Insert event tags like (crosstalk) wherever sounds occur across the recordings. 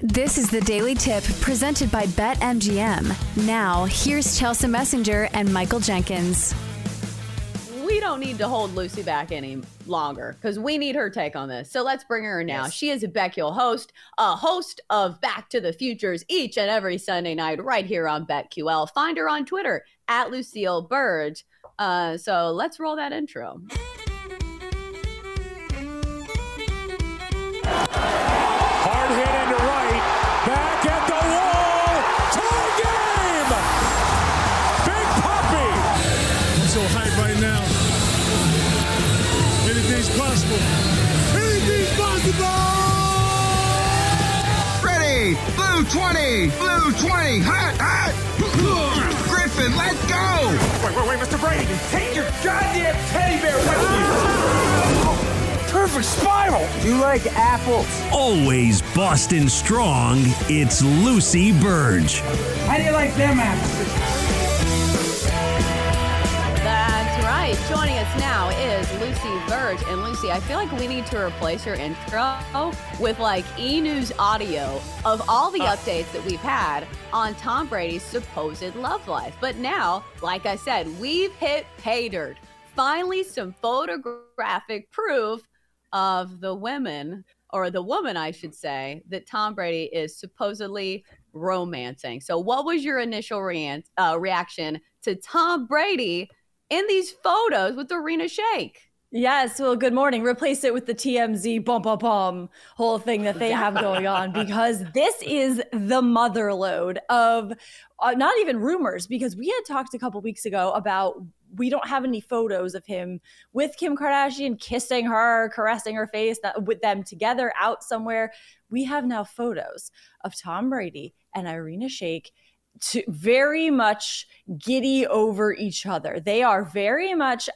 This is the Daily Tip presented by BetMGM. Now, here's Chelsa Messenger and Michael Jenkins. We don't need to hold Lucy back any longer because we need her take on this. So let's bring her in now. Yes. She is a BetQL host, a host of Back to the Futures each and every Sunday night right here on BetQL. Find her on Twitter at Lucille Burdge. Uh, so let's roll that intro. 20! Blue 20! Hot, hot! Griffin, let's go! Wait, wait, wait, Mr. Brady. Take your goddamn teddy bear with you. Perfect spiral. You like apples? Always Boston strong, it's Lucy Burdge. How do you like them apples? Joining us now is Lucy Burdge. And Lucy, I feel like we need to replace your intro with like e news audio of all the updates that we've had on Tom Brady's supposed love life. But now, like I said, we've hit pay dirt. Finally, some photographic proof of the women, or the woman, I should say, that Tom Brady is supposedly romancing. So, what was your initial rea- uh, reaction to Tom Brady in these photos with Irina Shayk? Yes, well, good morning. Replace it with the TMZ bum bum bum whole thing that they have going (laughs) on because this is the mother load of uh, not even rumors because we had talked a couple weeks ago about we don't have any photos of him with Kim Kardashian kissing her, caressing her face, that, with them together out somewhere. We have now photos of Tom Brady and Irina Shayk to very much giddy over each other. They are very much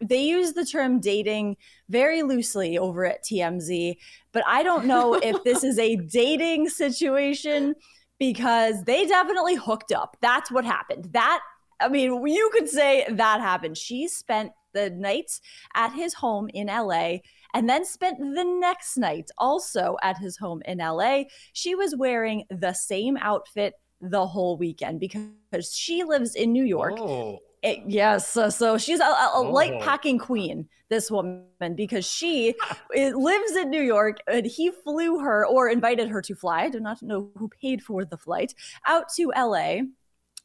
they use the term dating very loosely over at TMZ, but I don't know if this is a (laughs) dating situation because they definitely hooked up. That's what happened. That I mean, you could say that happened. She spent the night at his home in LA and then spent the next night also at his home in LA. She was wearing the same outfit the whole weekend because she lives in New York. Oh. It- yes, so, so she's a, a, a light Oh. packing queen, this woman, because she lives in New York and he flew her or invited her to fly. I do not know who paid for the flight out to LA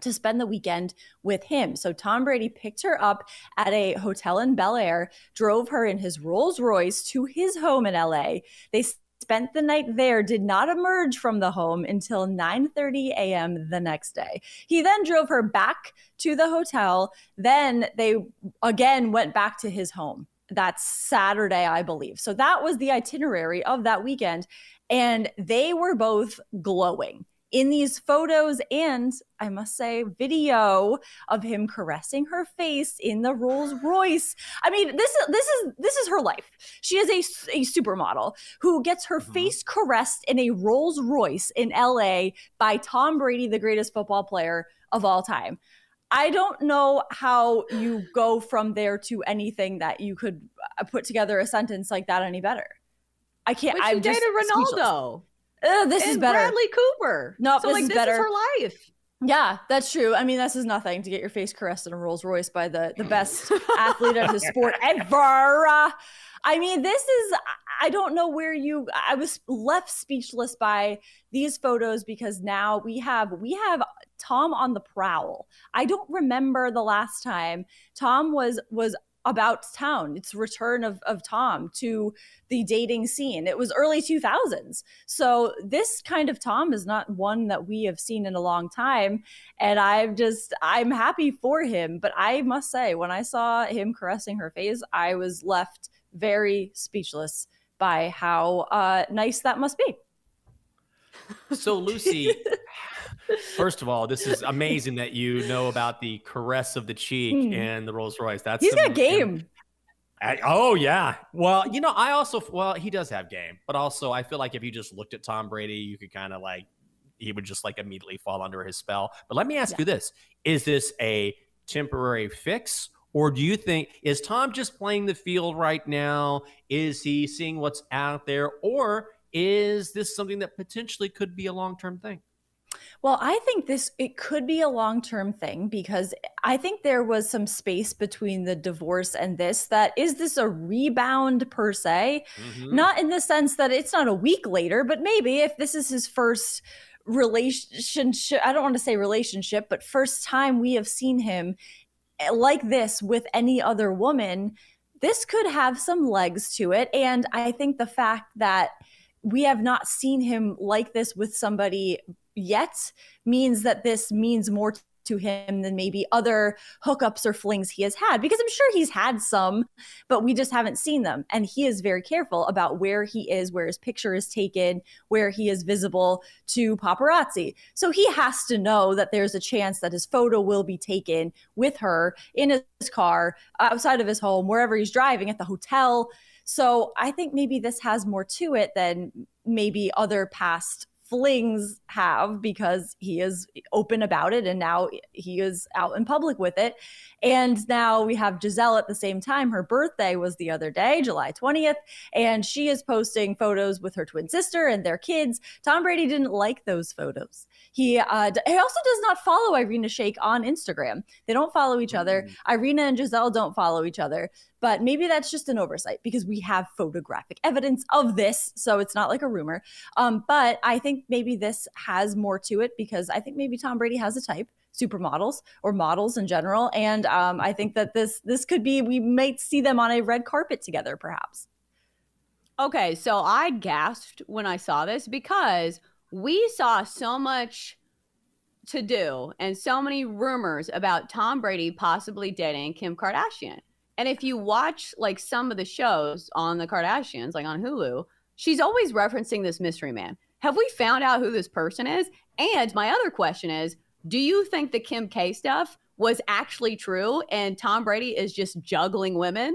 to spend the weekend with him. So Tom Brady picked her up at a hotel in Bel Air, drove her in his Rolls Royce to his home in LA. They spent the night there, did not emerge from the home until 9:30 a.m. the next day. He then drove her back to the hotel. Then they again went back to his home. That's Saturday, I believe. So that was the itinerary of that weekend. And they were both glowing in these photos and I must say video of him caressing her face in the Rolls Royce. I mean, this is this is this is her life. She is a, a supermodel who gets her face caressed in a Rolls Royce in LA by Tom Brady, the greatest football player of all time. I don't know how you go from there to anything that you could uh, put together a sentence like that any better. I can't. But she I'm just dated speechless. This and is better. Bradley Cooper. Nope, so this like is this better. is her life. Yeah, that's true. I mean, this is nothing to get your face caressed in a Rolls Royce by the the best athlete of his sport (laughs) ever. Uh, I mean, this is I don't know where you I was left speechless by these photos because now we have we have Tom on the prowl. I don't remember the last time Tom was was about town. It's return of of Tom to the dating scene. It was early 2000s. So this kind of Tom is not one that we have seen in a long time and I'm just I'm happy for him, but I must say when I saw him caressing her face, I was left very speechless by how uh, nice that must be. So (laughs) Lucy, (laughs) first of all, this is amazing that you know about the caress of the cheek Hmm. and the Rolls Royce. That's He's some- got game. I- oh yeah. Well, you know, I also well he does have game, but also I feel like if you just looked at Tom Brady, you could kind of like he would just like immediately fall under his spell. But let me ask Yeah. you this: Is this a temporary fix? Or do you think is Tom just playing the field right now? Is he seeing what's out there? Or is this something that potentially could be a long term thing? Well, I think this it could be a long-term thing because I think there was some space between the divorce and this that is this a rebound per se? Mm-hmm. Not in the sense that it's not a week later, but maybe if this is his first relationship, I don't want to say relationship, but first time we have seen him eh, like this with any other woman, this could have some legs to it and I think the fact that we have not seen him like this with somebody yet means that this means more to him than maybe other hookups or flings he has had because I'm sure he's had some, but we just haven't seen them. And he is very careful about where he is, where his picture is taken, where he is visible to paparazzi. So he has to know that there's a chance that his photo will be taken with her in his car, outside of his home, wherever he's driving, at the hotel. So I think maybe this has more to it than maybe other past flings have because he is open about it and now he is out in public with it. And now we have Gisele at the same time. Her birthday was the other day, July 20th, and she is posting photos with her twin sister and their kids. Tom Brady didn't like those photos. He, uh, he also does not follow Irina Shayk on Instagram. They don't follow each other. Irina and Gisele don't follow each other but maybe that's just an oversight because we have photographic evidence of this so it's not like a rumor um, but i think maybe this has more to it because i think maybe tom brady has a type supermodels or models in general and um, i think that this this could be we might see them on a red carpet together perhaps Okay, so I gasped when I saw this because we saw so much to do and so many rumors about Tom Brady possibly dating Kim Kardashian. And if you watch like some of the shows on the Kardashians, like on Hulu, she's always referencing this mystery man. Have we found out who this person is? And my other question is do you think the Kim K stuff was actually true and Tom Brady is just juggling women?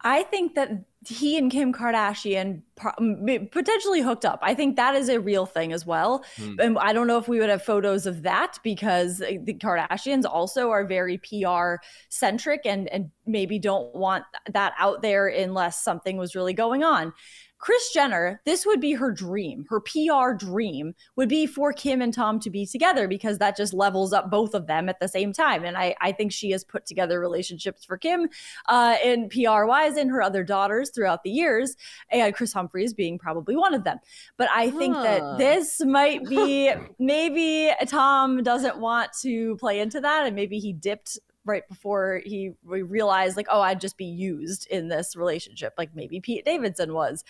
I think that he and Kim Kardashian potentially hooked up. I think that is a real thing as well. And I don't know if we would have photos of that because the Kardashians also are very PR centric and and maybe don't want that out there unless something was really going on. Kris Jenner, this would be her dream. Her PR dream would be for Kim and Tom to be together because that just levels up both of them at the same time. And I, I think she has put together relationships for Kim uh, and PR wise and her other daughters throughout the years, and Kris Humphries being probably one of them. But I think Huh. that this might be (laughs) maybe Tom doesn't want to play into that, and maybe he dipped right before he we realized like oh I'd just be used in this relationship like maybe Pete Davidson was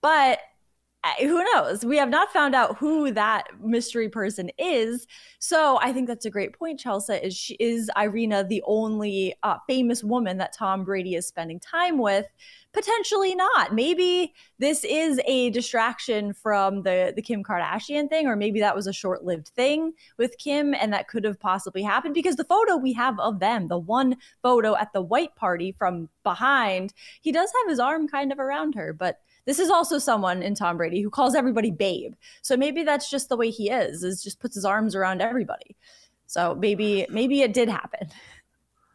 but who knows? We have not found out who that mystery person is. So I think that's a great point Chelsa is she is Irina the only uh, famous woman that Tom Brady is spending time with? Potentially not. Maybe this is a distraction from the the Kim Kardashian thing or maybe that was a short-lived thing with Kim and that could have possibly happened because the photo we have of them the one photo at the white party from behind he does have his arm kind of around her but this is also someone in Tom Brady who calls everybody babe so maybe that's just the way he is is just puts his arms around everybody so maybe maybe it did happen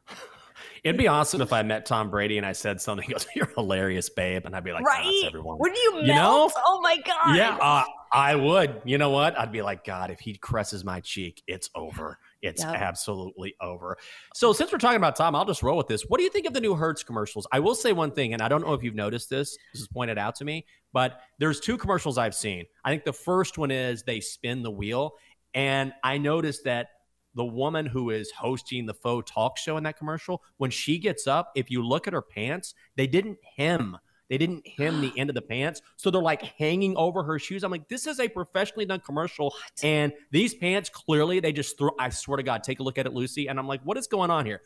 (laughs) It'd be awesome if I met Tom Brady and I said something. He goes, (laughs) "You're hilarious, babe," and I'd be like, "Right, right everyone." wouldn't you melt You know? oh my god Yeah, uh, I would. You know what? I'd be like, God, if he caresses my cheek, it's over. It's Yep. absolutely over. So, since we're talking about Tom, I'll just roll with this. What do you think of the new Hertz commercials? I will say one thing, and I don't know if you've noticed this. This is pointed out to me, but there's two commercials I've seen. I think the first one is they spin the wheel, and I noticed that the woman who is hosting the faux talk show in that commercial, when she gets up, if you look at her pants, they didn't hem. They didn't hem the (gasps) end of the pants. So they're like hanging over her shoes. I'm like, this is a professionally done commercial. And these pants clearly, they just threw, I swear to God, take a look at it, Lucy. And I'm like, what is going on here?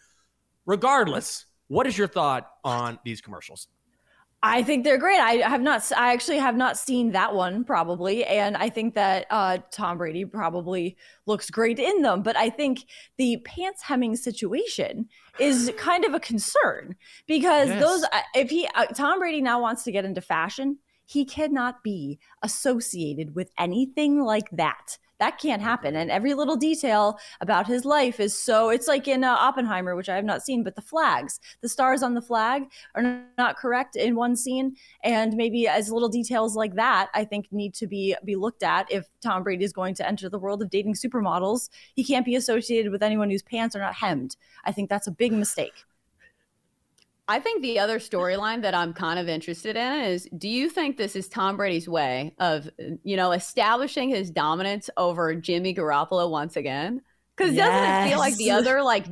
Regardless, what is your thought on these commercials? I think they're great. I have not. I actually have not seen that one probably, and I think that uh, Tom Brady probably looks great in them. But I think the pants hemming situation is kind of a concern because Yes. those. uh, If he uh, Tom Brady now wants to get into fashion, He cannot be associated with anything like that. That can't happen. And every little detail about his life is so, it's like in uh, Oppenheimer, which I have not seen, but the flags, the stars on the flag are not correct in one scene. And maybe as little details like that, I think need to be, be looked at if Tom Brady is going to enter the world of dating supermodels. He can't be associated with anyone whose pants are not hemmed. I think that's a big mistake. I think the other storyline that I'm kind of interested in is do you think this is Tom Brady's way of, you know, establishing his dominance over Jimmy Garoppolo once again? Because yes. doesn't it feel like the other like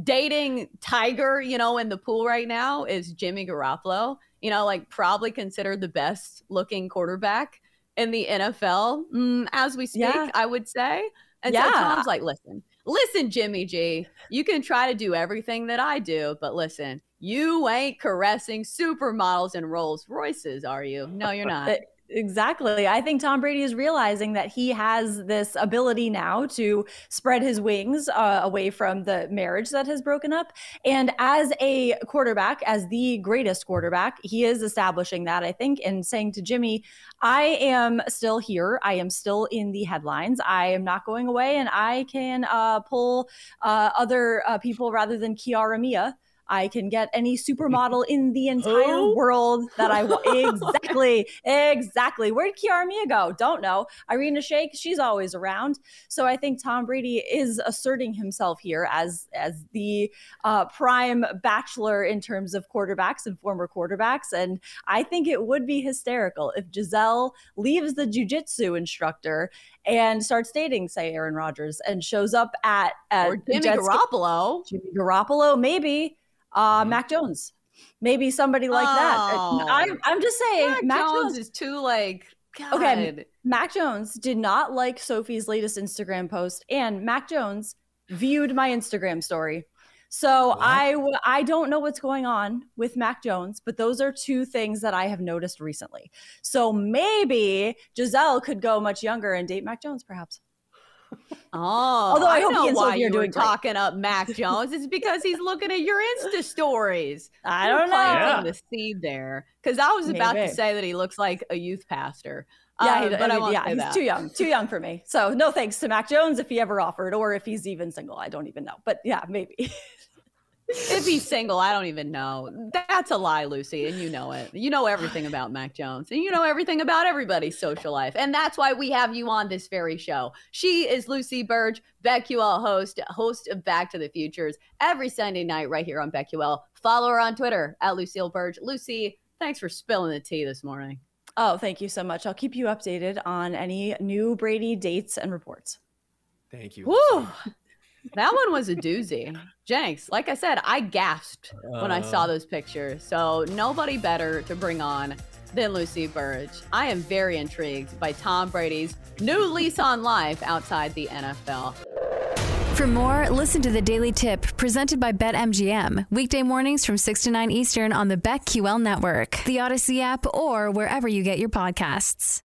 dating tiger, you know, in the pool right now is Jimmy Garoppolo, you know, like probably considered the best looking quarterback in the NFL mm, as we speak, yeah. I would say. And yeah. so Tom's like, listen, listen, Jimmy G, you can try to do everything that I do, but listen, you ain't caressing supermodels and Rolls Royces, are you? No, you're (laughs) not. Exactly. I think Tom Brady is realizing that he has this ability now to spread his wings uh, away from the marriage that has broken up. And as a quarterback, as the greatest quarterback, he is establishing that, I think, and saying to Jimmy, I am still here. I am still in the headlines. I am not going away, and I can uh, pull uh, other uh, people rather than Kiara Mia I can get any supermodel in the (laughs) entire oh? world that I want. (laughs) exactly. Exactly. Where'd Kiara Mia go? Don't know. Irina Shayk, she's always around. So I think Tom Brady is asserting himself here as as the uh, prime bachelor in terms of quarterbacks and former quarterbacks. And I think it would be hysterical if Gisele leaves the jujitsu instructor and starts dating, say, Aaron Rodgers and shows up at, at or Jimmy Garoppolo. Jimmy Garoppolo, maybe uh, mm-hmm. Mac Jones, maybe somebody like oh, that. I, am I'm, just saying, Mac, Mac Jones, Jones, is too like. God. Okay, Mac Jones did not like Sophie's latest Instagram post, and Mac Jones viewed my Instagram story. So what? I w- I don't know what's going on with Mac Jones, but those are two things that I have noticed recently. So maybe Gisele could go much younger and date Mac Jones, perhaps. (laughs) Oh, although I, I hope know why you're doing talking up Mac (laughs) Jones. It's because he's looking at your Insta stories. I don't know. Planting yeah. the seed there because I was about to say that he looks like a youth pastor. Yeah, he, um, but I mean, yeah, he's that. too young, too young for me. So no thanks to Mac Jones if he ever offered, or if he's even single. I don't even know. But yeah, maybe. (laughs) if he's single, I don't even know. That's a lie, Lucy, and you know it. You know everything about Mac Jones, and you know everything about everybody's social life. And that's why we have you on this very show. She is Lucy Burdge, BetQL host, host of Back to the Futures, every Sunday night right here on BetQL. Follow her on Twitter at Lucille Burdge. Lucy, thanks for spilling the tea this morning. Oh, thank you so much. I'll keep you updated on any new Brady dates and reports. Thank you. Woo! That one was a doozy. Jenks, like I said, I gasped uh, when I saw uh. those pictures. So nobody better to bring on than Lucy Burdge. I am very intrigued by Tom Brady's new lease on life outside the NFL. For more, listen to the Daily Tip presented by BetMGM. Weekday mornings from 6 to 9 Eastern on the BetQL network, the Odyssey app, or wherever you get your podcasts.